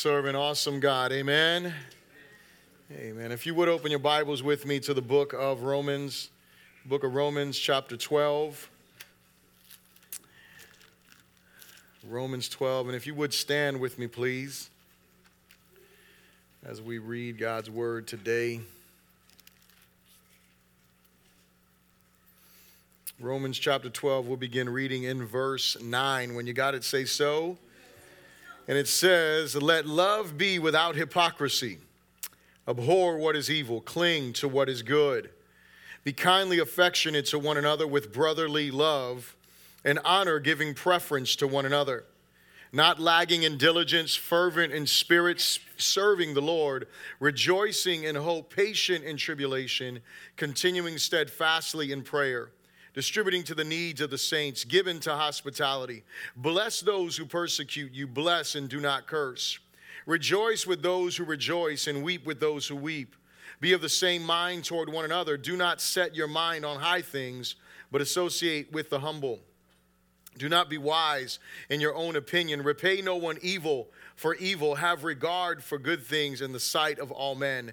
Serve an awesome God. Amen. Amen. If you would open your Bibles with me to the book of Romans, book of Romans, chapter 12. Romans 12. And if you would stand with me, please, as we read God's word today. Romans chapter 12, we'll begin reading in verse 9. When you got it, say so. And it says, Let love be without hypocrisy. Abhor what is evil, cling to what is good. Be kindly affectionate to one another with brotherly love, and honor giving preference to one another. Not lagging in diligence, fervent in spirit, serving the Lord, rejoicing in hope, patient in tribulation, continuing steadfastly in prayer distributing to the needs of the saints, given to hospitality. Bless those who persecute you, bless and do not curse. Rejoice with those who rejoice, and weep with those who weep. Be of the same mind toward one another. Do not set your mind on high things, but associate with the humble. Do not be wise in your own opinion. Repay no one evil for evil. Have regard for good things in the sight of all men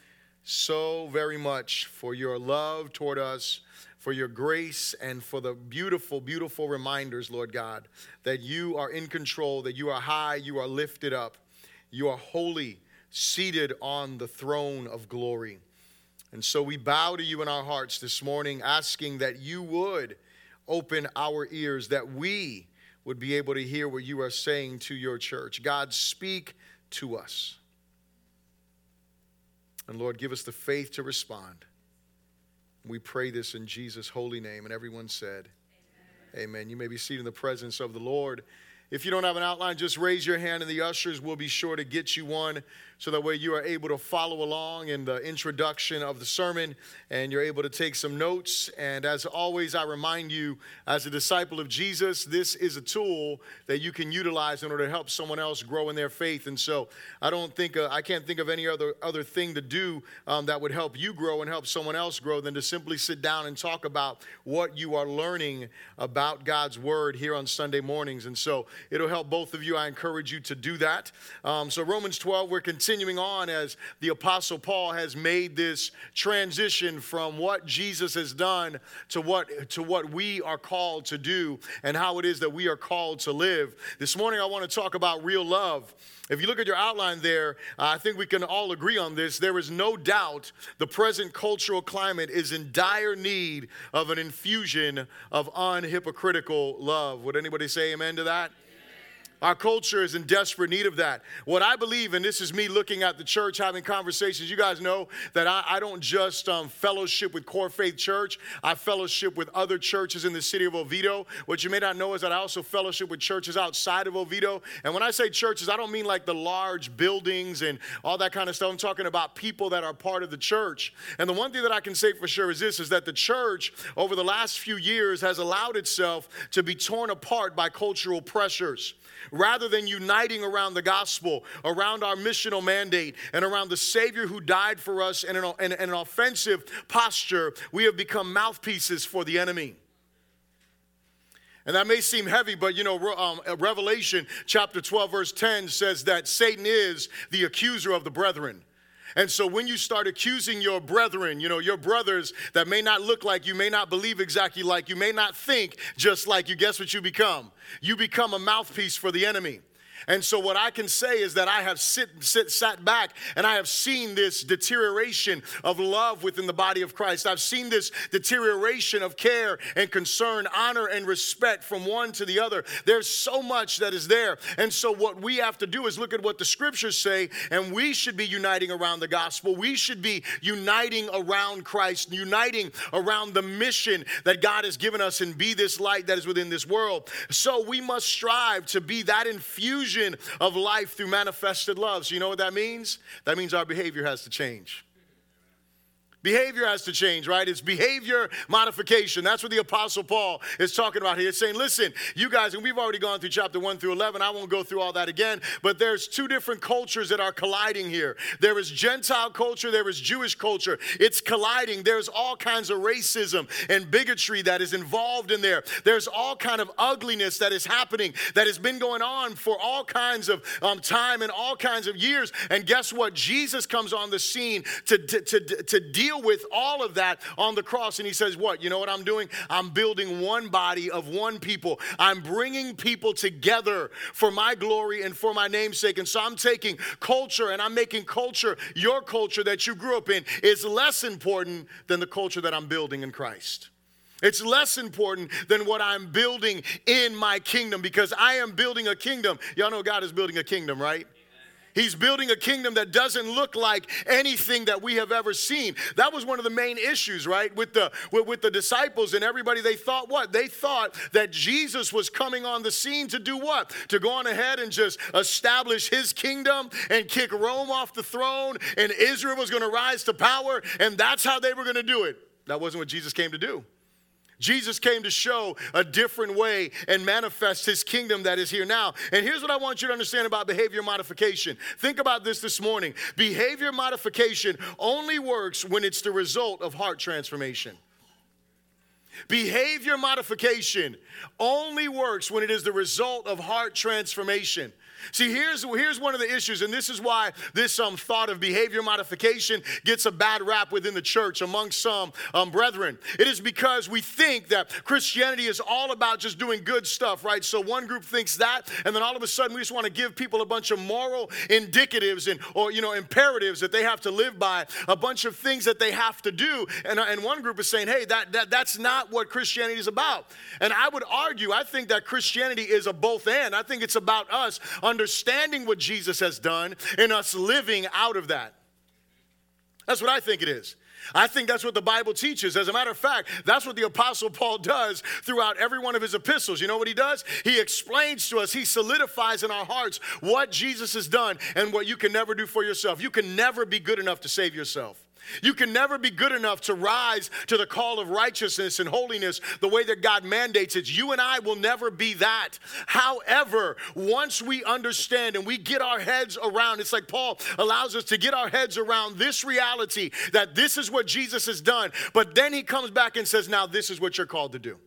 so very much for your love toward us, for your grace, and for the beautiful, beautiful reminders, Lord God, that you are in control, that you are high, you are lifted up, you are holy, seated on the throne of glory. And so we bow to you in our hearts this morning, asking that you would open our ears, that we would be able to hear what you are saying to your church. God, speak to us. And Lord, give us the faith to respond. We pray this in Jesus' holy name. And everyone said, Amen. Amen. You may be seated in the presence of the Lord. If you don't have an outline, just raise your hand and the ushers will be sure to get you one so that way you are able to follow along in the introduction of the sermon and you're able to take some notes. And as always, I remind you, as a disciple of Jesus, this is a tool that you can utilize in order to help someone else grow in their faith. And so I don't think, uh, I can't think of any other, other thing to do um, that would help you grow and help someone else grow than to simply sit down and talk about what you are learning about God's Word here on Sunday mornings. And so It'll help both of you. I encourage you to do that. Um, so, Romans 12, we're continuing on as the Apostle Paul has made this transition from what Jesus has done to what, to what we are called to do and how it is that we are called to live. This morning, I want to talk about real love. If you look at your outline there, uh, I think we can all agree on this. There is no doubt the present cultural climate is in dire need of an infusion of unhypocritical love. Would anybody say amen to that? Our culture is in desperate need of that. What I believe, and this is me looking at the church, having conversations, you guys know that I, I don't just um, fellowship with Core Faith Church, I fellowship with other churches in the city of Oviedo. What you may not know is that I also fellowship with churches outside of Oviedo. And when I say churches, I don't mean like the large buildings and all that kind of stuff. I'm talking about people that are part of the church. And the one thing that I can say for sure is this is that the church over the last few years has allowed itself to be torn apart by cultural pressures rather than uniting around the gospel, around our missional mandate, and around the Savior who died for us in an, in an offensive posture, we have become mouthpieces for the enemy. And that may seem heavy, but you know, um, Revelation chapter 12, verse 10 says that Satan is the accuser of the brethren. And so when you start accusing your brethren, you know, your brothers that may not look like you, may not believe exactly like you, may not think just like you, guess what you become? You become a mouthpiece for the enemy. And so, what I can say is that I have sit, sit, sat back and I have seen this deterioration of love within the body of Christ. I've seen this deterioration of care and concern, honor and respect from one to the other. There's so much that is there. And so, what we have to do is look at what the scriptures say, and we should be uniting around the gospel. We should be uniting around Christ, uniting around the mission that God has given us and be this light that is within this world. So, we must strive to be that infusion of life through manifested love. So, you know what that means? That means our behavior has to change. Behavior has to change, right? It's behavior modification. That's what the Apostle Paul is talking about here. It's saying, listen, you guys, and we've already gone through chapter 1 through 11. I won't go through all that again, but there's two different cultures that are colliding here. There is Gentile culture, there is Jewish culture. It's colliding. There's all kinds of racism and bigotry that is involved in there. There's all kind of ugliness that is happening that has been going on for all kinds of um, time and all kinds of years. And guess what? Jesus comes on the scene to, to, to, to deal deal with all of that on the cross. And he says, What? You know what I'm doing? I'm building one body of one people. I'm bringing people together for my glory and for my namesake. And so I'm taking culture and I'm making culture, your culture that you grew up in, is less important than the culture that I'm building in Christ. It's less important than what I'm building in my kingdom because I am building a kingdom. Y'all know God is building a kingdom, right? He's building a kingdom that doesn't look like anything that we have ever seen. That was one of the main issues, right? With the with, with, the disciples and everybody, they thought what? They thought that Jesus was coming on the scene to do what? To go on ahead and just establish his kingdom and kick Rome off the throne, and Israel was going to rise to power, and that's how they were going to do it. That wasn't what Jesus came to do. Jesus came to show a different way and manifest his kingdom that is here now. And here's what I want you to understand about behavior modification. Think about this this morning. Behavior modification only works when it's the result of heart transformation. Behavior modification only works when it is the result of heart transformation. See, here's, here's one of the issues, and this is why this um, thought of behavior modification gets a bad rap within the church among some um, brethren. It is because we think that Christianity is all about just doing good stuff, right? So one group thinks that, and then all of a sudden we just want to give people a bunch of moral indicatives and or you know imperatives that they have to live by, a bunch of things that they have to do. And, uh, and one group is saying, hey, that, that that's not what Christianity is about. And I would argue, I think that Christianity is a both and. I think it's about us understanding what Jesus has done and us living out of that. That's what I think it is. I think that's what the Bible teaches. As a matter of fact, that's what the Apostle Paul does throughout every one of his epistles. You know what he does? He explains to us, he solidifies in our hearts what Jesus has done and what you can never do for yourself. You can never be good enough to save yourself. You can never be good enough to rise to the call of righteousness and holiness the way that God mandates it. You and I will never be that. However, once we understand and we get our heads around, it's like Paul allows us to get our heads around this reality that this is what Jesus has done. But then he comes back and says, Now, this is what you're called to do.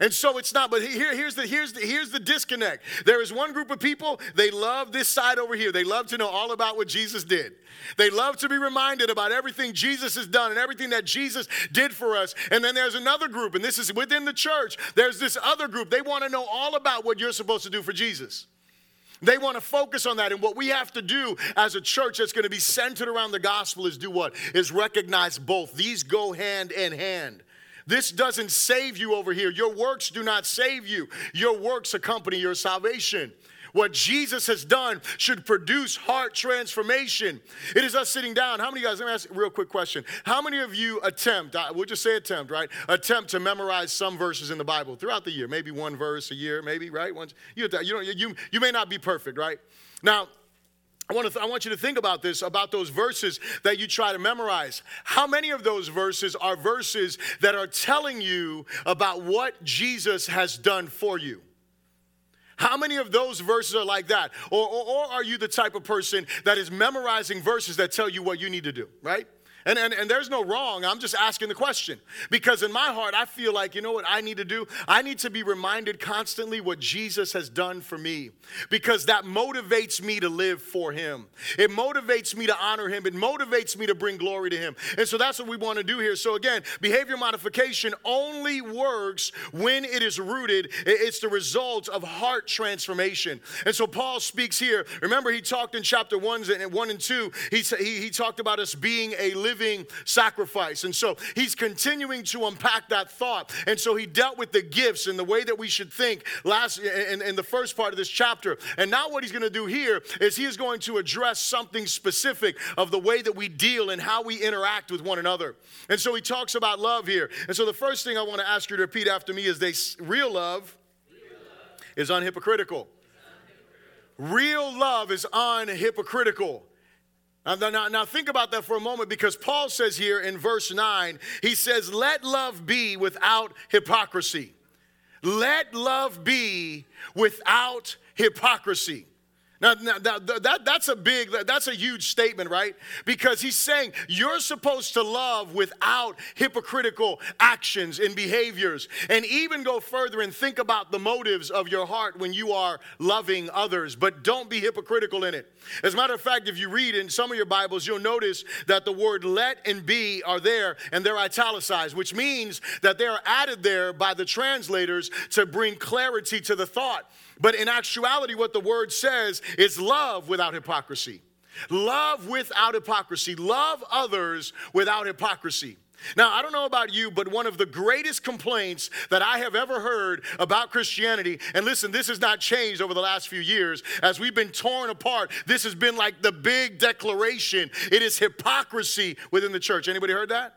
And so it's not, but here, here's, the, here's, the, here's the disconnect. There is one group of people, they love this side over here. They love to know all about what Jesus did. They love to be reminded about everything Jesus has done and everything that Jesus did for us. And then there's another group, and this is within the church, there's this other group. They want to know all about what you're supposed to do for Jesus. They want to focus on that. And what we have to do as a church that's going to be centered around the gospel is do what? Is recognize both. These go hand in hand. This doesn't save you over here. Your works do not save you, your works accompany your salvation. What Jesus has done should produce heart transformation. It is us sitting down. How many guys, let me ask a real quick question. How many of you attempt, we'll just say attempt, right? Attempt to memorize some verses in the Bible throughout the year? Maybe one verse a year, maybe, right? Once, you, you, you, you may not be perfect, right? Now, I want, to, I want you to think about this, about those verses that you try to memorize. How many of those verses are verses that are telling you about what Jesus has done for you? How many of those verses are like that? Or, or, or are you the type of person that is memorizing verses that tell you what you need to do, right? And, and, and there's no wrong. I'm just asking the question. Because in my heart, I feel like, you know what I need to do? I need to be reminded constantly what Jesus has done for me. Because that motivates me to live for him. It motivates me to honor him. It motivates me to bring glory to him. And so that's what we want to do here. So again, behavior modification only works when it is rooted, it's the result of heart transformation. And so Paul speaks here. Remember, he talked in chapter 1 and 1 and 2, he, he, he talked about us being a living living sacrifice. And so he's continuing to unpack that thought. And so he dealt with the gifts and the way that we should think last in, in the first part of this chapter. And now what he's going to do here is he is going to address something specific of the way that we deal and how we interact with one another. And so he talks about love here. And so the first thing I want to ask you to repeat after me is they real love, real love. is unhypocritical. Real love is unhypocritical. Now, now, think about that for a moment because Paul says here in verse 9, he says, Let love be without hypocrisy. Let love be without hypocrisy. Now, now that, that's a big, that's a huge statement, right? Because he's saying you're supposed to love without hypocritical actions and behaviors, and even go further and think about the motives of your heart when you are loving others, but don't be hypocritical in it. As a matter of fact, if you read in some of your Bibles, you'll notice that the word let and be are there and they're italicized, which means that they are added there by the translators to bring clarity to the thought. But in actuality, what the word says is love without hypocrisy. Love without hypocrisy. Love others without hypocrisy. Now, I don't know about you, but one of the greatest complaints that I have ever heard about Christianity, and listen, this has not changed over the last few years as we've been torn apart. This has been like the big declaration. It is hypocrisy within the church. Anybody heard that?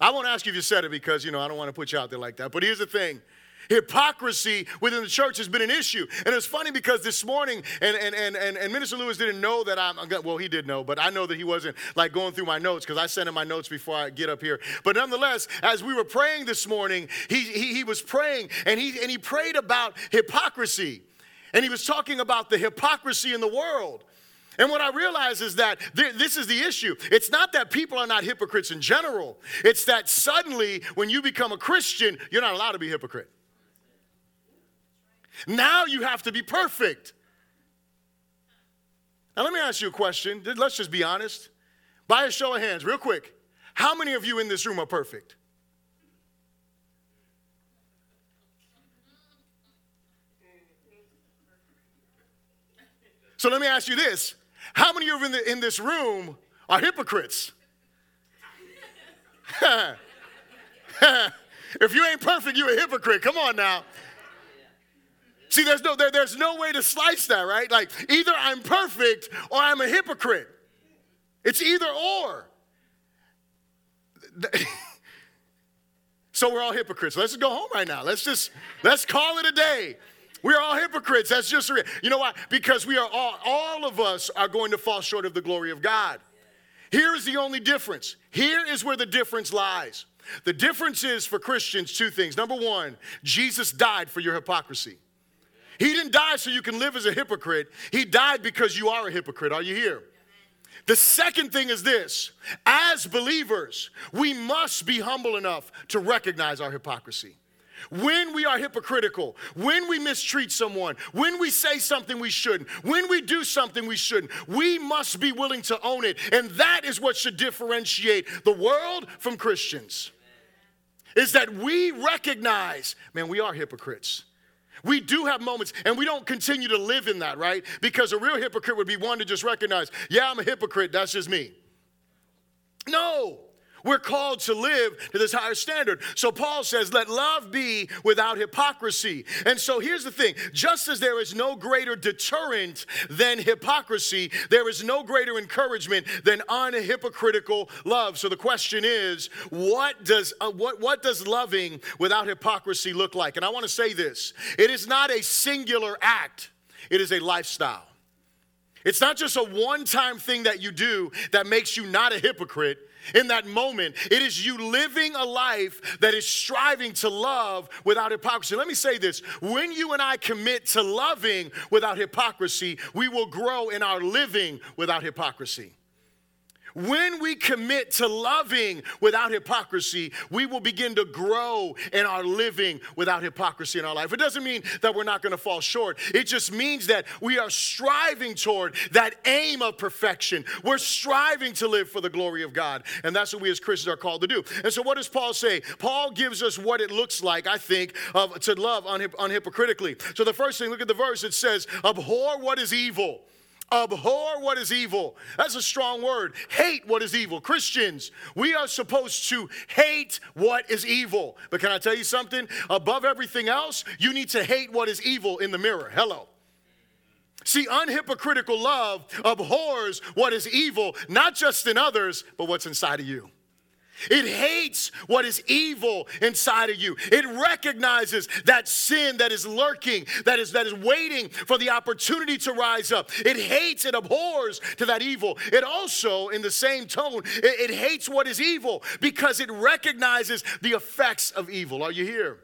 I won't ask you if you said it because, you know, I don't want to put you out there like that. But here's the thing hypocrisy within the church has been an issue. And it's funny because this morning, and, and, and, and, Minister Lewis didn't know that I'm, well, he did know, but I know that he wasn't like going through my notes because I sent him my notes before I get up here. But nonetheless, as we were praying this morning, he, he, he was praying and he, and he prayed about hypocrisy. And he was talking about the hypocrisy in the world. And what I realize is that th- this is the issue. It's not that people are not hypocrites in general, it's that suddenly when you become a Christian, you're not allowed to be a hypocrite. Now you have to be perfect. Now, let me ask you a question. Let's just be honest. By a show of hands, real quick, how many of you in this room are perfect? So let me ask you this How many of you in, the, in this room are hypocrites? if you ain't perfect, you're a hypocrite. Come on now. See, there's no, there, there's no way to slice that, right? Like either I'm perfect or I'm a hypocrite. It's either or. so we're all hypocrites. Let's just go home right now. Let's just let's call it a day. We're all hypocrites. That's just real. You know why? Because we are all, all of us are going to fall short of the glory of God. Here is the only difference. Here is where the difference lies. The difference is for Christians two things. Number one, Jesus died for your hypocrisy. He didn't die so you can live as a hypocrite. He died because you are a hypocrite. Are you here? The second thing is this as believers, we must be humble enough to recognize our hypocrisy. When we are hypocritical, when we mistreat someone, when we say something we shouldn't, when we do something we shouldn't, we must be willing to own it. And that is what should differentiate the world from Christians. Is that we recognize, man, we are hypocrites. We do have moments, and we don't continue to live in that, right? Because a real hypocrite would be one to just recognize, yeah, I'm a hypocrite, that's just me. No. We're called to live to this higher standard. So Paul says, let love be without hypocrisy. And so here's the thing just as there is no greater deterrent than hypocrisy, there is no greater encouragement than unhypocritical love. So the question is, what does, uh, what, what does loving without hypocrisy look like? And I want to say this it is not a singular act, it is a lifestyle. It's not just a one time thing that you do that makes you not a hypocrite in that moment. It is you living a life that is striving to love without hypocrisy. Let me say this when you and I commit to loving without hypocrisy, we will grow in our living without hypocrisy. When we commit to loving without hypocrisy, we will begin to grow in our living without hypocrisy in our life. It doesn't mean that we're not going to fall short. It just means that we are striving toward that aim of perfection. We're striving to live for the glory of God. And that's what we as Christians are called to do. And so, what does Paul say? Paul gives us what it looks like, I think, of, to love unhyp- unhypocritically. So, the first thing, look at the verse, it says, Abhor what is evil. Abhor what is evil. That's a strong word. Hate what is evil. Christians, we are supposed to hate what is evil. But can I tell you something? Above everything else, you need to hate what is evil in the mirror. Hello. See, unhypocritical love abhors what is evil, not just in others, but what's inside of you. It hates what is evil inside of you. It recognizes that sin that is lurking, that is that is waiting for the opportunity to rise up. It hates, it abhors to that evil. It also, in the same tone, it, it hates what is evil because it recognizes the effects of evil. Are you here?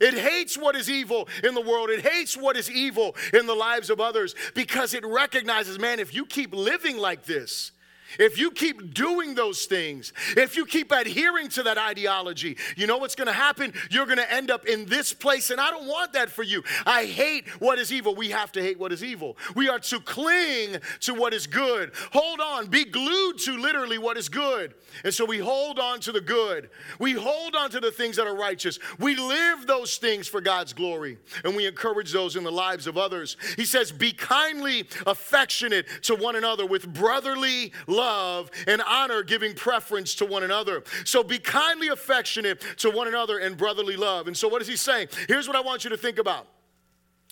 It hates what is evil in the world. It hates what is evil in the lives of others because it recognizes, man, if you keep living like this, if you keep doing those things, if you keep adhering to that ideology, you know what's going to happen? You're going to end up in this place, and I don't want that for you. I hate what is evil. We have to hate what is evil. We are to cling to what is good. Hold on, be glued to literally what is good. And so we hold on to the good. We hold on to the things that are righteous. We live those things for God's glory, and we encourage those in the lives of others. He says, Be kindly affectionate to one another with brotherly love love and honor, giving preference to one another. So be kindly affectionate to one another in brotherly love. And so, what is he saying? Here's what I want you to think about.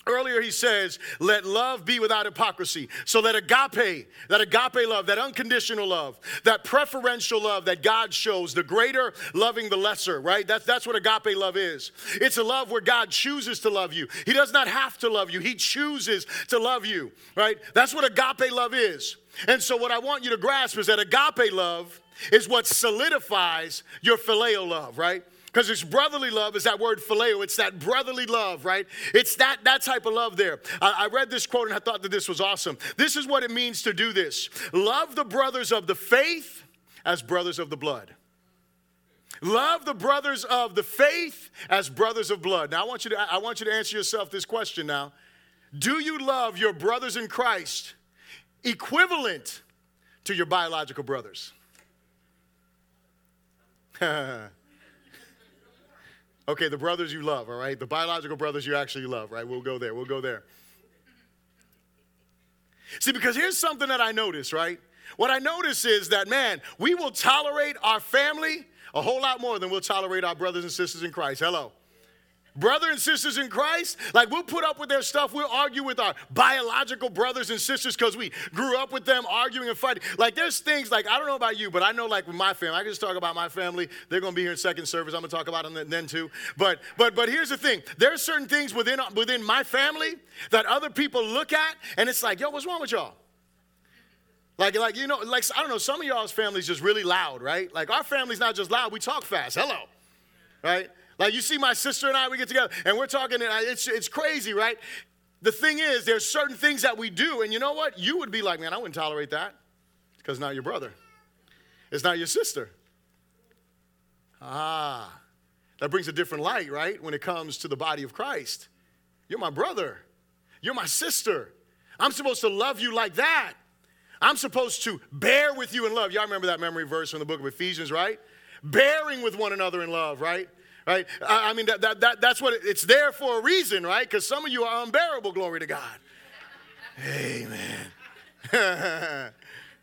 Earlier, he says, let love be without hypocrisy. So that agape, that agape love, that unconditional love, that preferential love that God shows, the greater loving the lesser, right? That's, that's what agape love is. It's a love where God chooses to love you. He does not have to love you, He chooses to love you, right? That's what agape love is. And so, what I want you to grasp is that agape love is what solidifies your phileo love, right? Because it's brotherly love is that word phileo. It's that brotherly love, right? It's that, that type of love there. I, I read this quote and I thought that this was awesome. This is what it means to do this love the brothers of the faith as brothers of the blood. Love the brothers of the faith as brothers of blood. Now I want you to I want you to answer yourself this question now. Do you love your brothers in Christ equivalent to your biological brothers. okay, the brothers you love, all right? The biological brothers you actually love, right? We'll go there. We'll go there. See, because here's something that I notice, right? What I notice is that, man, we will tolerate our family a whole lot more than we'll tolerate our brothers and sisters in Christ. Hello brother and sisters in Christ, like we'll put up with their stuff. We'll argue with our biological brothers and sisters because we grew up with them arguing and fighting. Like there's things like, I don't know about you, but I know like with my family, I can just talk about my family. They're going to be here in second service. I'm going to talk about them then too. But, but, but here's the thing. There's certain things within, within my family that other people look at and it's like, yo, what's wrong with y'all? Like, like, you know, like, I don't know, some of y'all's family's just really loud, right? Like, our family's not just loud, we talk fast. Hello, right? Like you see my sister and I, we get together and we're talking, and it's, it's crazy, right? The thing is, there's certain things that we do, and you know what? You would be like, man, I wouldn't tolerate that because not your brother. It's not your sister. Ah, that brings a different light, right? When it comes to the body of Christ. You're my brother. You're my sister. I'm supposed to love you like that. I'm supposed to bear with you in love. Y'all remember that memory verse from the book of Ephesians, right? Bearing with one another in love, right? Right? I, mean, that, that, that, that's what it, it's there for a reason, right? Because some of you are unbearable, glory to God. Amen.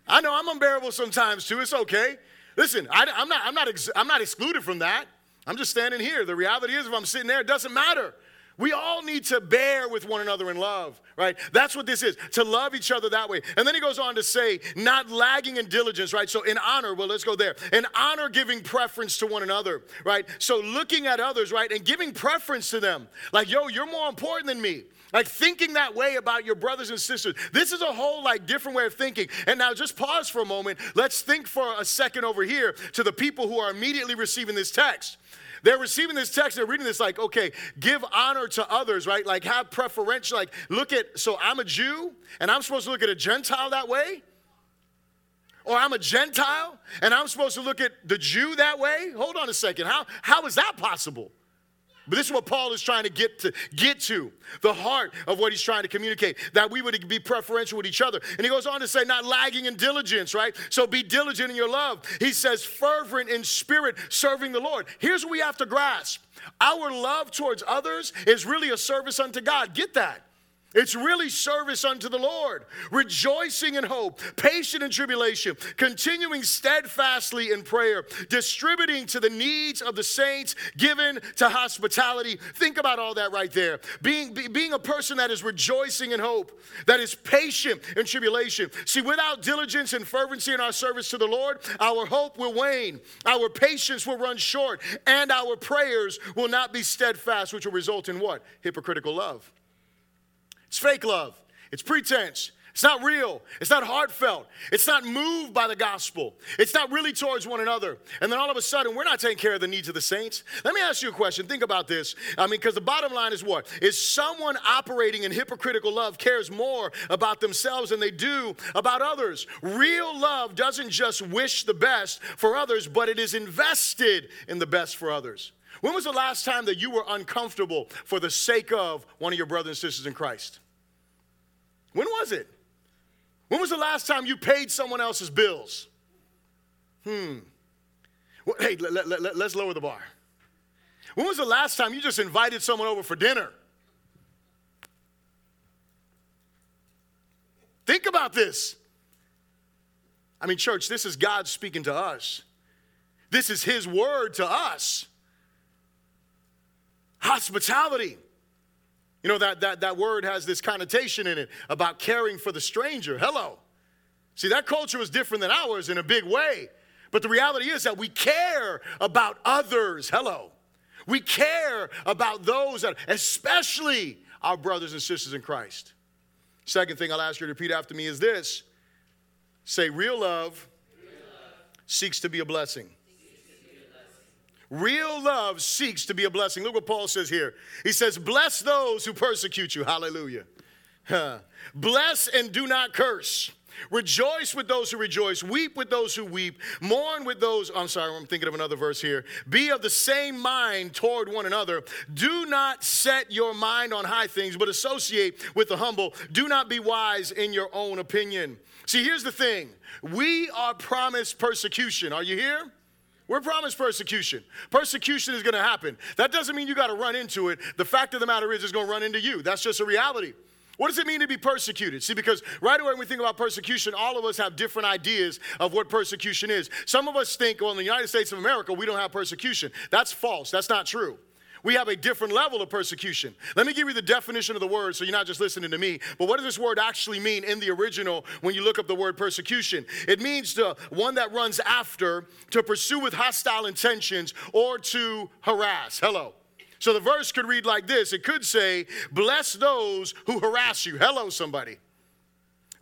I know I'm unbearable sometimes too. It's okay. Listen, I, am not, I'm, not ex, I'm not excluded from that. I'm just standing here. The reality is, if I'm sitting there, it doesn't matter. We all need to bear with one another in love, right? That's what this is, to love each other that way. And then he goes on to say, not lagging in diligence, right? So in honor, well, let's go there. In honor, giving preference to one another, right? So looking at others, right? And giving preference to them. Like, yo, you're more important than me. Like thinking that way about your brothers and sisters. This is a whole like different way of thinking. And now just pause for a moment. Let's think for a second over here to the people who are immediately receiving this text. They're receiving this text, they're reading this like, okay, give honor to others, right? Like have preferential, like look at, so I'm a Jew and I'm supposed to look at a Gentile that way? Or I'm a Gentile and I'm supposed to look at the Jew that way? Hold on a second. How, how is that possible? But this is what Paul is trying to get to get to the heart of what he's trying to communicate that we would be preferential with each other. And he goes on to say, not lagging in diligence, right? So be diligent in your love. He says, fervent in spirit, serving the Lord. Here's what we have to grasp our love towards others is really a service unto God. Get that. It's really service unto the Lord, rejoicing in hope, patient in tribulation, continuing steadfastly in prayer, distributing to the needs of the saints, given to hospitality. Think about all that right there. Being, be, being a person that is rejoicing in hope, that is patient in tribulation. See, without diligence and fervency in our service to the Lord, our hope will wane, our patience will run short, and our prayers will not be steadfast, which will result in what? Hypocritical love. It's fake love, it's pretense. It's not real. It's not heartfelt. It's not moved by the gospel. It's not really towards one another. And then all of a sudden, we're not taking care of the needs of the saints. Let me ask you a question. Think about this. I mean, because the bottom line is what? Is someone operating in hypocritical love cares more about themselves than they do about others. Real love doesn't just wish the best for others, but it is invested in the best for others. When was the last time that you were uncomfortable for the sake of one of your brothers and sisters in Christ? When was it? When was the last time you paid someone else's bills? Hmm. Hey, let, let, let, let's lower the bar. When was the last time you just invited someone over for dinner? Think about this. I mean, church, this is God speaking to us. This is His word to us. Hospitality. You know, that, that, that word has this connotation in it about caring for the stranger. Hello. See, that culture was different than ours in a big way. But the reality is that we care about others. Hello. We care about those that, especially our brothers and sisters in Christ. Second thing I'll ask you to repeat after me is this say, real love, real love. seeks to be a blessing. Real love seeks to be a blessing. Look what Paul says here. He says, Bless those who persecute you. Hallelujah. Bless and do not curse. Rejoice with those who rejoice, weep with those who weep, mourn with those. I'm sorry, I'm thinking of another verse here. Be of the same mind toward one another. Do not set your mind on high things, but associate with the humble. Do not be wise in your own opinion. See, here's the thing we are promised persecution. Are you here? We're promised persecution. Persecution is going to happen. That doesn't mean you got to run into it. The fact of the matter is, it's going to run into you. That's just a reality. What does it mean to be persecuted? See, because right away when we think about persecution, all of us have different ideas of what persecution is. Some of us think, well, in the United States of America, we don't have persecution. That's false. That's not true we have a different level of persecution. Let me give you the definition of the word so you're not just listening to me. But what does this word actually mean in the original when you look up the word persecution? It means to one that runs after, to pursue with hostile intentions, or to harass. Hello. So the verse could read like this it could say, Bless those who harass you. Hello, somebody.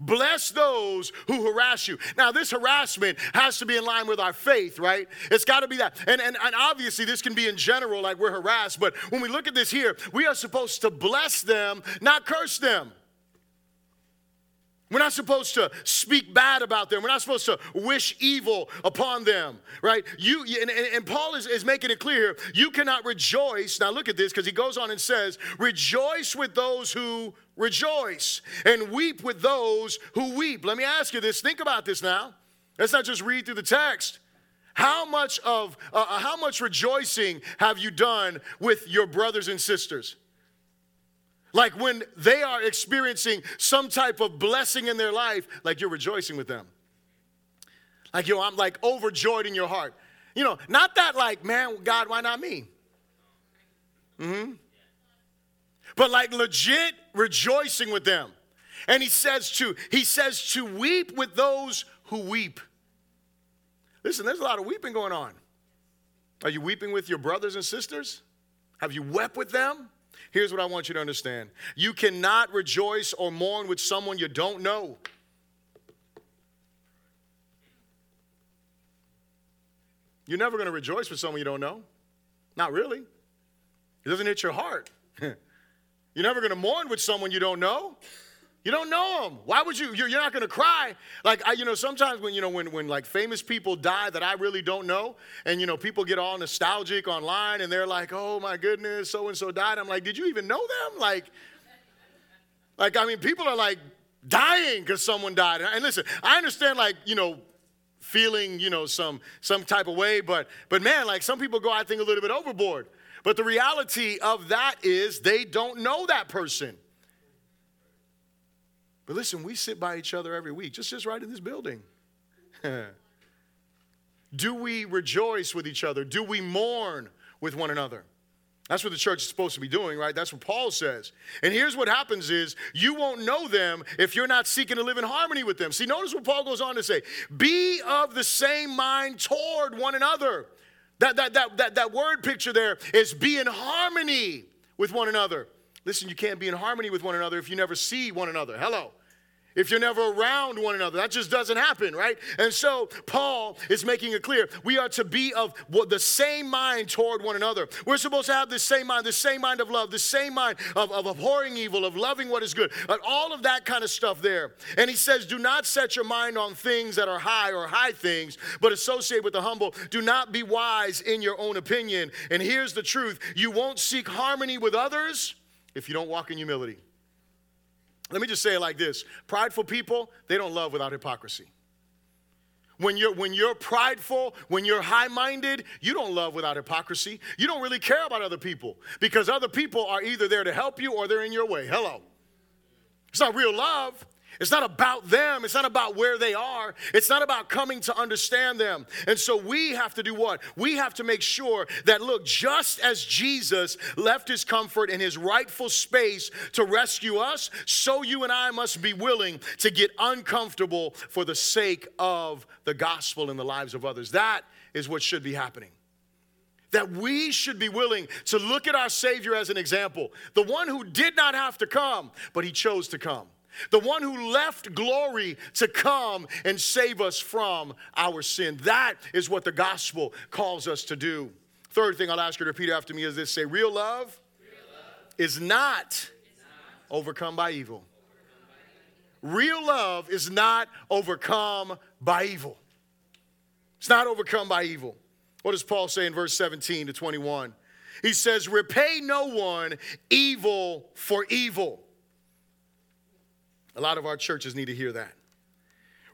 Bless those who harass you. Now, this harassment has to be in line with our faith, right? It's got to be that. And, and, and obviously, this can be in general, like we're harassed. But when we look at this here, we are supposed to bless them, not curse them. We're not supposed to speak bad about them. We're not supposed to wish evil upon them, right? You and, and, Paul is, is making it clear here. you cannot rejoice. Now look at this because he goes on and says, "Rejoice with those who rejoice, and weep with those who weep." Let me ask you this. Think about this now. Let's not just read through the text. How much of uh, uh how much rejoicing have you done with your brothers and sisters? Like when they are experiencing some type of blessing in their life, like you're rejoicing with them. Like, yo, I'm like overjoyed in your heart. You know, not that like, man, God, why not me? Mm-hmm. But like legit rejoicing with them. And he says to, he says to weep with those who weep. Listen, there's a lot of weeping going on. Are you weeping with your brothers and sisters? Have you wept with them? Here's what I want you to understand you cannot rejoice or mourn with someone you don't know. You're never going to rejoice with someone you don't know. Not really. It doesn't hit your heart. You're never going to mourn with someone you don't know. You don't know them. Why would you? You're, not going to cry. Like I, you know, sometimes when you know when when like famous people die that I really don't know, and you know people get all nostalgic online and they're like, oh my goodness, so and so died. I'm like, did you even know them? Like, like I mean, people are like dying because someone died. And listen, I understand like you know feeling you know some some type of way, but but man, like some people go I think a little bit overboard. But the reality of that is they don't know that person. But listen, we sit by each other every week, just, just right in this building. Do we rejoice with each other? Do we mourn with one another? That's what the church is supposed to be doing, right? That's what Paul says. And here's what happens is you won't know them if you're not seeking to live in harmony with them. See, notice what Paul goes on to say. Be of the same mind toward one another. That, that, that, that, that word picture there is be in harmony with one another. Listen, you can't be in harmony with one another if you never see one another. Hello if you're never around one another. That just doesn't happen, right? And so Paul is making it clear we are to be of the same mind toward one another. We're supposed to have the same mind, the same mind of love, the same mind of, of abhorring evil, of loving what is good, all of that kind of stuff there. And he says, Do not set your mind on things that are high or high things, but associate with the humble. Do not be wise in your own opinion. And here's the truth you won't seek harmony with others if you don't walk in humility. Let me just say it like this prideful people, they don't love without hypocrisy. When you're, when you're prideful, when you're high minded, you don't love without hypocrisy. You don't really care about other people because other people are either there to help you or they're in your way. Hello. It's not real love. It's not about them. It's not about where they are. It's not about coming to understand them. And so we have to do what? We have to make sure that, look, just as Jesus left his comfort in his rightful space to rescue us, so you and I must be willing to get uncomfortable for the sake of the gospel in the lives of others. That is what should be happening that we should be willing to look at our Savior as an example, the one who did not have to come, but he chose to come the one who left glory to come and save us from our sin. That is what the gospel calls us to do. Third thing I'll ask you to repeat after me is this say, real love, real love is, not is not overcome by evil. Real love is not overcome by evil. It's not overcome by evil. What does Paul say in verse 17 to 21? He says, Repay no one evil for evil. A lot of our churches need to hear that.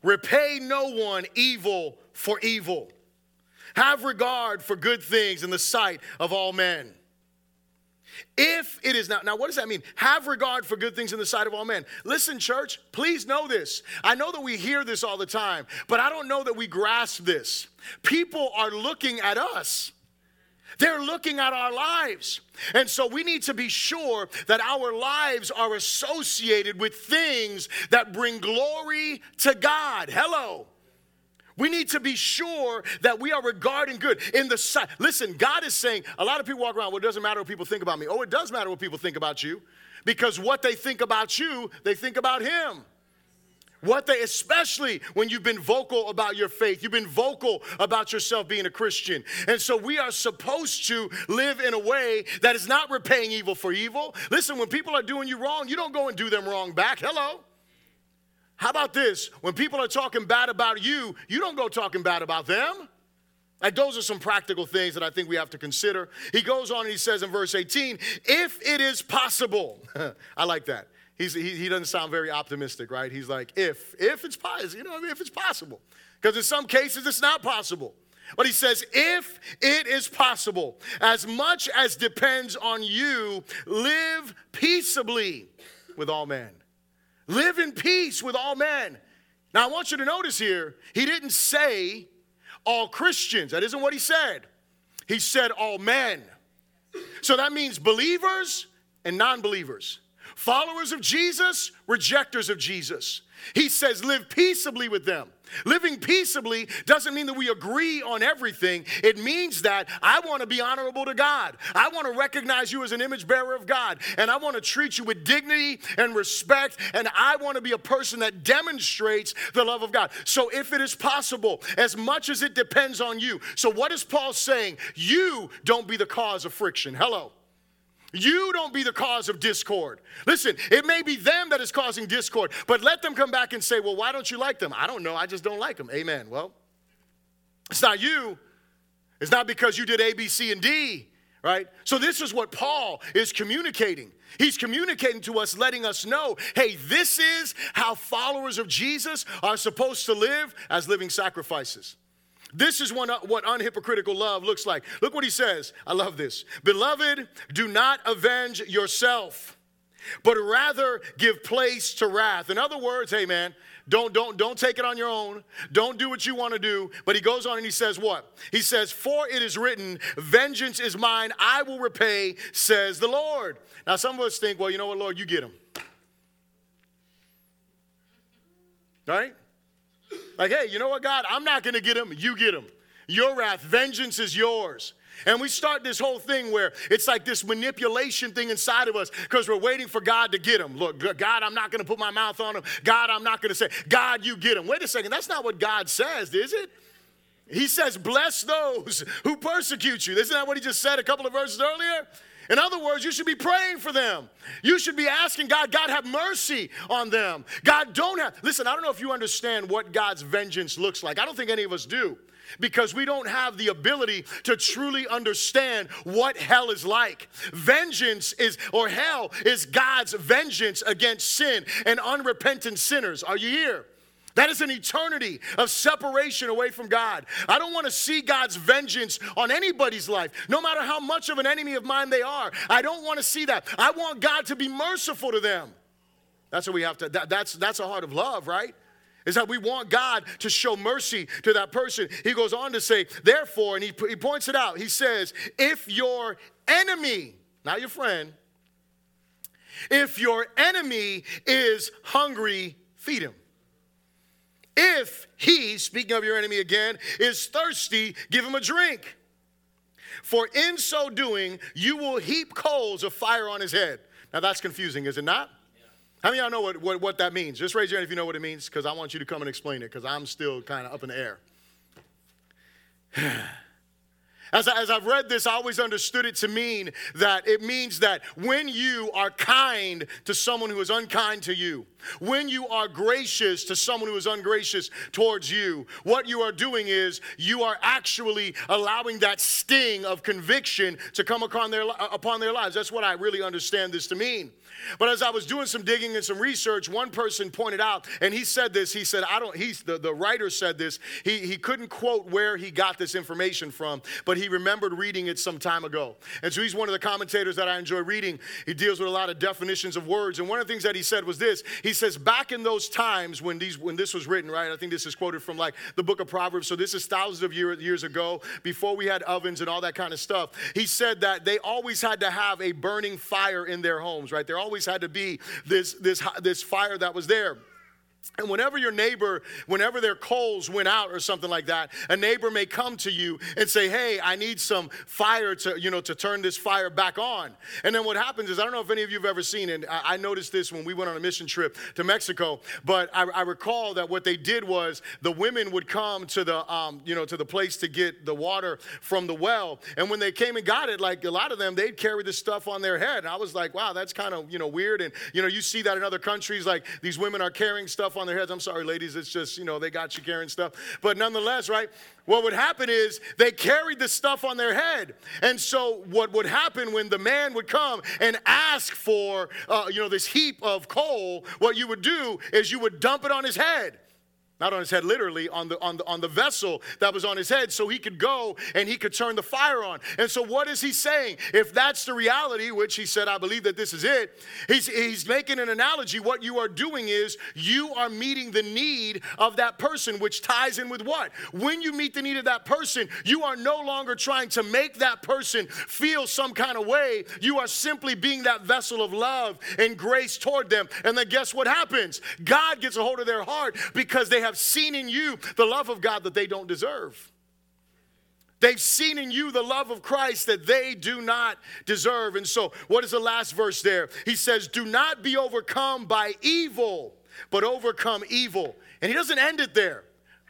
Repay no one evil for evil. Have regard for good things in the sight of all men. If it is not, now what does that mean? Have regard for good things in the sight of all men. Listen, church, please know this. I know that we hear this all the time, but I don't know that we grasp this. People are looking at us they're looking at our lives. And so we need to be sure that our lives are associated with things that bring glory to God. Hello. We need to be sure that we are regarding good in the sight. Listen, God is saying, a lot of people walk around, well, it doesn't matter what people think about me. Oh, it does matter what people think about you because what they think about you, they think about Him. What they, especially when you've been vocal about your faith, you've been vocal about yourself being a Christian. And so we are supposed to live in a way that is not repaying evil for evil. Listen, when people are doing you wrong, you don't go and do them wrong back. Hello. How about this? When people are talking bad about you, you don't go talking bad about them. Like, those are some practical things that I think we have to consider. He goes on and he says in verse 18, if it is possible, I like that. He's, he, he doesn't sound very optimistic, right? He's like, if, if it's possible, you know, I mean, if it's possible. Because in some cases, it's not possible. But he says, if it is possible, as much as depends on you, live peaceably with all men. Live in peace with all men. Now, I want you to notice here, he didn't say all Christians. That isn't what he said. He said all men. So that means believers and non believers. Followers of Jesus, rejectors of Jesus. He says, live peaceably with them. Living peaceably doesn't mean that we agree on everything. It means that I want to be honorable to God. I want to recognize you as an image bearer of God. And I want to treat you with dignity and respect. And I want to be a person that demonstrates the love of God. So, if it is possible, as much as it depends on you. So, what is Paul saying? You don't be the cause of friction. Hello. You don't be the cause of discord. Listen, it may be them that is causing discord, but let them come back and say, Well, why don't you like them? I don't know. I just don't like them. Amen. Well, it's not you. It's not because you did A, B, C, and D, right? So, this is what Paul is communicating. He's communicating to us, letting us know hey, this is how followers of Jesus are supposed to live as living sacrifices. This is one, uh, what unhypocritical love looks like. Look what he says. I love this. Beloved, do not avenge yourself, but rather give place to wrath. In other words, hey man, don't don't don't take it on your own. Don't do what you want to do. But he goes on and he says what? He says, "For it is written, vengeance is mine, I will repay," says the Lord. Now some of us think, well, you know what, Lord, you get him. Right? Like, hey, you know what, God? I'm not going to get him. You get him. Your wrath, vengeance is yours. And we start this whole thing where it's like this manipulation thing inside of us because we're waiting for God to get him. Look, God, I'm not going to put my mouth on him. God, I'm not going to say, God, you get him. Wait a second. That's not what God says, is it? He says, bless those who persecute you. Isn't that what he just said a couple of verses earlier? In other words, you should be praying for them. You should be asking God, God, have mercy on them. God, don't have. Listen, I don't know if you understand what God's vengeance looks like. I don't think any of us do because we don't have the ability to truly understand what hell is like. Vengeance is, or hell is God's vengeance against sin and unrepentant sinners. Are you here? That is an eternity of separation away from God. I don't want to see God's vengeance on anybody's life, no matter how much of an enemy of mine they are. I don't want to see that. I want God to be merciful to them. That's what we have to, that, that's, that's a heart of love, right? is that we want God to show mercy to that person. He goes on to say, therefore, and he, he points it out, he says, if your enemy, not your friend, if your enemy is hungry, feed him. If he, speaking of your enemy again, is thirsty, give him a drink. For in so doing, you will heap coals of fire on his head. Now that's confusing, is it not? How many of y'all know what, what, what that means? Just raise your hand if you know what it means, because I want you to come and explain it, because I'm still kind of up in the air. As, I, as I've read this, I always understood it to mean that it means that when you are kind to someone who is unkind to you, when you are gracious to someone who is ungracious towards you, what you are doing is you are actually allowing that sting of conviction to come upon their, upon their lives. That's what I really understand this to mean. But as I was doing some digging and some research, one person pointed out, and he said this. He said, I don't, he's the, the writer said this. He, he couldn't quote where he got this information from, but he remembered reading it some time ago. And so he's one of the commentators that I enjoy reading. He deals with a lot of definitions of words. And one of the things that he said was this. He says, back in those times when these when this was written, right? I think this is quoted from like the book of Proverbs. So this is thousands of year, years ago, before we had ovens and all that kind of stuff. He said that they always had to have a burning fire in their homes, right? Always always had to be this, this, this fire that was there. And whenever your neighbor, whenever their coals went out or something like that, a neighbor may come to you and say, "Hey, I need some fire to, you know, to turn this fire back on." And then what happens is, I don't know if any of you have ever seen it. I, noticed this when we went on a mission trip to Mexico, but I, I recall that what they did was the women would come to the, um, you know, to the place to get the water from the well, and when they came and got it, like a lot of them, they'd carry this stuff on their head, and I was like, "Wow, that's kind of, you know, weird." And you know, you see that in other countries, like these women are carrying stuff on their heads. I'm sorry, ladies, it's just, you know, they got you carrying stuff. But nonetheless, right? What would happen is they carried the stuff on their head. And so what would happen when the man would come and ask for, uh, you know, this heap of coal, what you would do is you would dump it on his head not on his head literally on the on the on the vessel that was on his head so he could go and he could turn the fire on. And so what is he saying? If that's the reality which he said i believe that this is it he's he's making an analogy. What you are doing is you are meeting the need of that person which ties in with what? When you meet the need of that person you are no longer trying to make that person feel some kind of way. You are simply being that vessel of love and grace toward them. And then guess what happens? God gets a hold of their heart because they have seen in you the love of God that they don't deserve. They've seen in you the love of Christ that they do not deserve. And so, what is the last verse there? He says, Do not be overcome by evil, but overcome evil. And he doesn't end it there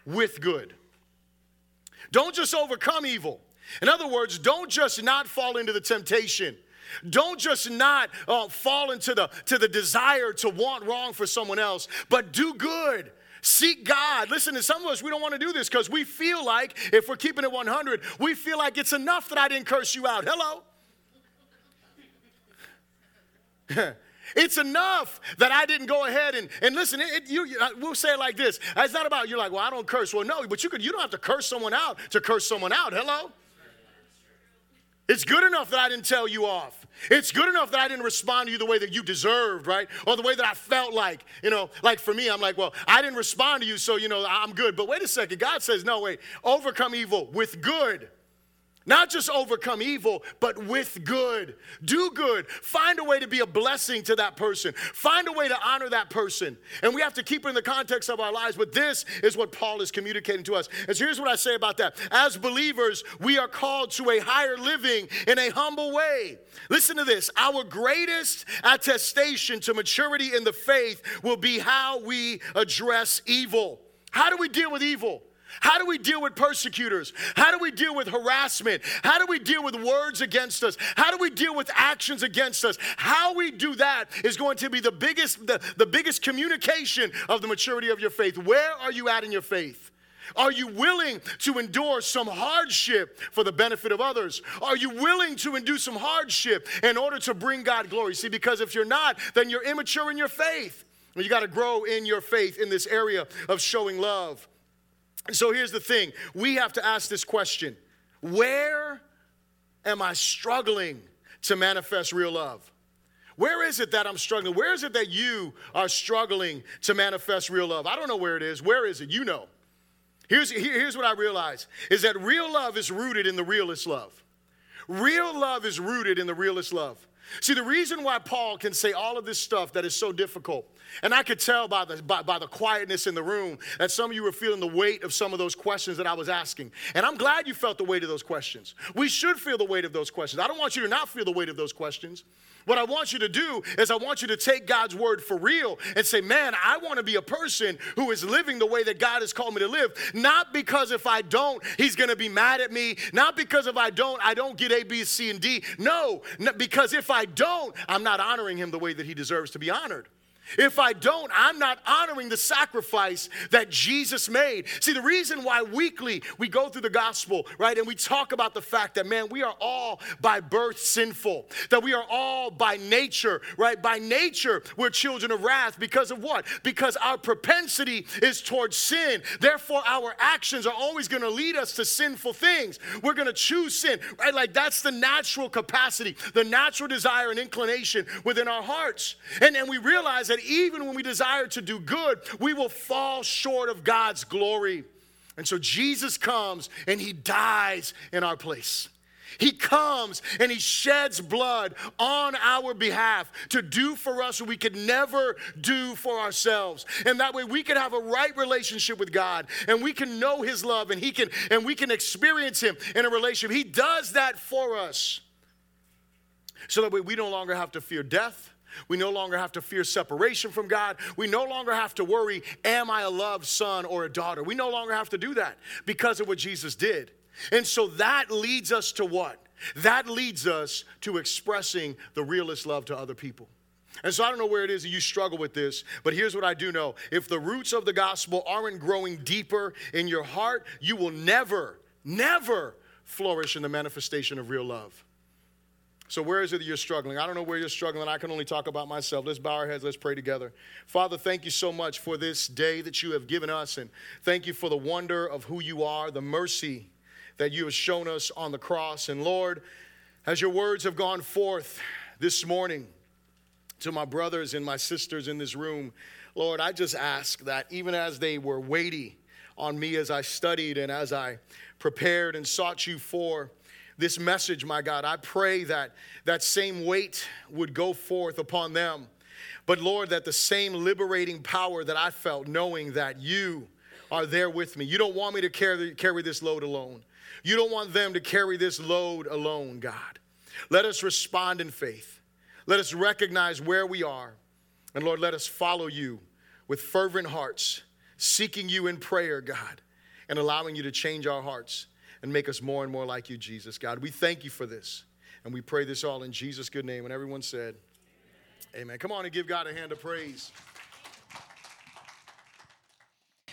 with good. Don't just overcome evil. In other words, don't just not fall into the temptation. Don't just not uh, fall into the, to the desire to want wrong for someone else, but do good Seek God. Listen, to some of us, we don't want to do this because we feel like, if we're keeping it 100, we feel like it's enough that I didn't curse you out. Hello? It's enough that I didn't go ahead and, and listen. It, it, you, we'll say it like this. It's not about you're like, well, I don't curse. Well, no, but you could. You don't have to curse someone out to curse someone out. Hello. It's good enough that I didn't tell you off. It's good enough that I didn't respond to you the way that you deserved, right? Or the way that I felt like, you know, like for me, I'm like, well, I didn't respond to you, so, you know, I'm good. But wait a second. God says, no, wait, overcome evil with good. Not just overcome evil, but with good. Do good. Find a way to be a blessing to that person. Find a way to honor that person. And we have to keep it in the context of our lives. But this is what Paul is communicating to us. And so here's what I say about that. As believers, we are called to a higher living in a humble way. Listen to this. Our greatest attestation to maturity in the faith will be how we address evil. How do we deal with evil? How do we deal with persecutors? How do we deal with harassment? How do we deal with words against us? How do we deal with actions against us? How we do that is going to be the biggest, the, the biggest communication of the maturity of your faith. Where are you at in your faith? Are you willing to endure some hardship for the benefit of others? Are you willing to endure some hardship in order to bring God glory? See, because if you're not, then you're immature in your faith. You got to grow in your faith in this area of showing love. So here's the thing we have to ask this question Where am I struggling to manifest real love? Where is it that I'm struggling? Where is it that you are struggling to manifest real love? I don't know where it is. Where is it? You know. Here's, here's what I realize is that real love is rooted in the realest love. Real love is rooted in the realest love. See, the reason why Paul can say all of this stuff that is so difficult, and I could tell by the, by, by, the quietness in the room that some of you were feeling the weight of some of those questions that I was asking. And I'm glad you felt the weight of those questions. We should feel the weight of those questions. I don't want you to not feel the weight of those questions. What I want you to do is, I want you to take God's word for real and say, Man, I want to be a person who is living the way that God has called me to live. Not because if I don't, He's going to be mad at me. Not because if I don't, I don't get A, B, C, and D. No, because if I don't, I'm not honoring Him the way that He deserves to be honored. If I don't, I'm not honoring the sacrifice that Jesus made. See, the reason why weekly we go through the gospel, right, and we talk about the fact that, man, we are all by birth sinful, that we are all by nature, right? By nature, we're children of wrath because of what? Because our propensity is towards sin. Therefore, our actions are always going to lead us to sinful things. We're going to choose sin, right? Like that's the natural capacity, the natural desire and inclination within our hearts. And, and we realize that that even when we desire to do good, we will fall short of God's glory. And so Jesus comes and he dies in our place. He comes and he sheds blood on our behalf to do for us what we could never do for ourselves. And that way we can have a right relationship with God and we can know his love and he can and we can experience him in a relationship. He does that for us. So that way we no longer have to fear death. We no longer have to fear separation from God. We no longer have to worry, am I a loved son or a daughter? We no longer have to do that because of what Jesus did. And so that leads us to what? That leads us to expressing the realest love to other people. And so I don't know where it is that you struggle with this, but here's what I do know. If the roots of the gospel aren't growing deeper in your heart, you will never, never flourish in the manifestation of real love. So, where is it that you're struggling? I don't know where you're struggling. I can only talk about myself. Let's bow our heads. Let's pray together. Father, thank you so much for this day that you have given us. And thank you for the wonder of who you are, the mercy that you have shown us on the cross. And Lord, as your words have gone forth this morning to my brothers and my sisters in this room, Lord, I just ask that even as they were weighty on me as I studied and as I prepared and sought you for, this message, my God. I pray that that same weight would go forth upon them. But Lord, that the same liberating power that I felt knowing that you are there with me. You don't want me to carry, carry this load alone. You don't want them to carry this load alone, God. Let us respond in faith. Let us recognize where we are. And Lord, let us follow you with fervent hearts, seeking you in prayer, God, and allowing you to change our hearts and make us more and more like you, Jesus. God, we thank you for this. And we pray this all in Jesus' good name. And everyone said, Amen. Amen. Come on and give God a hand of praise.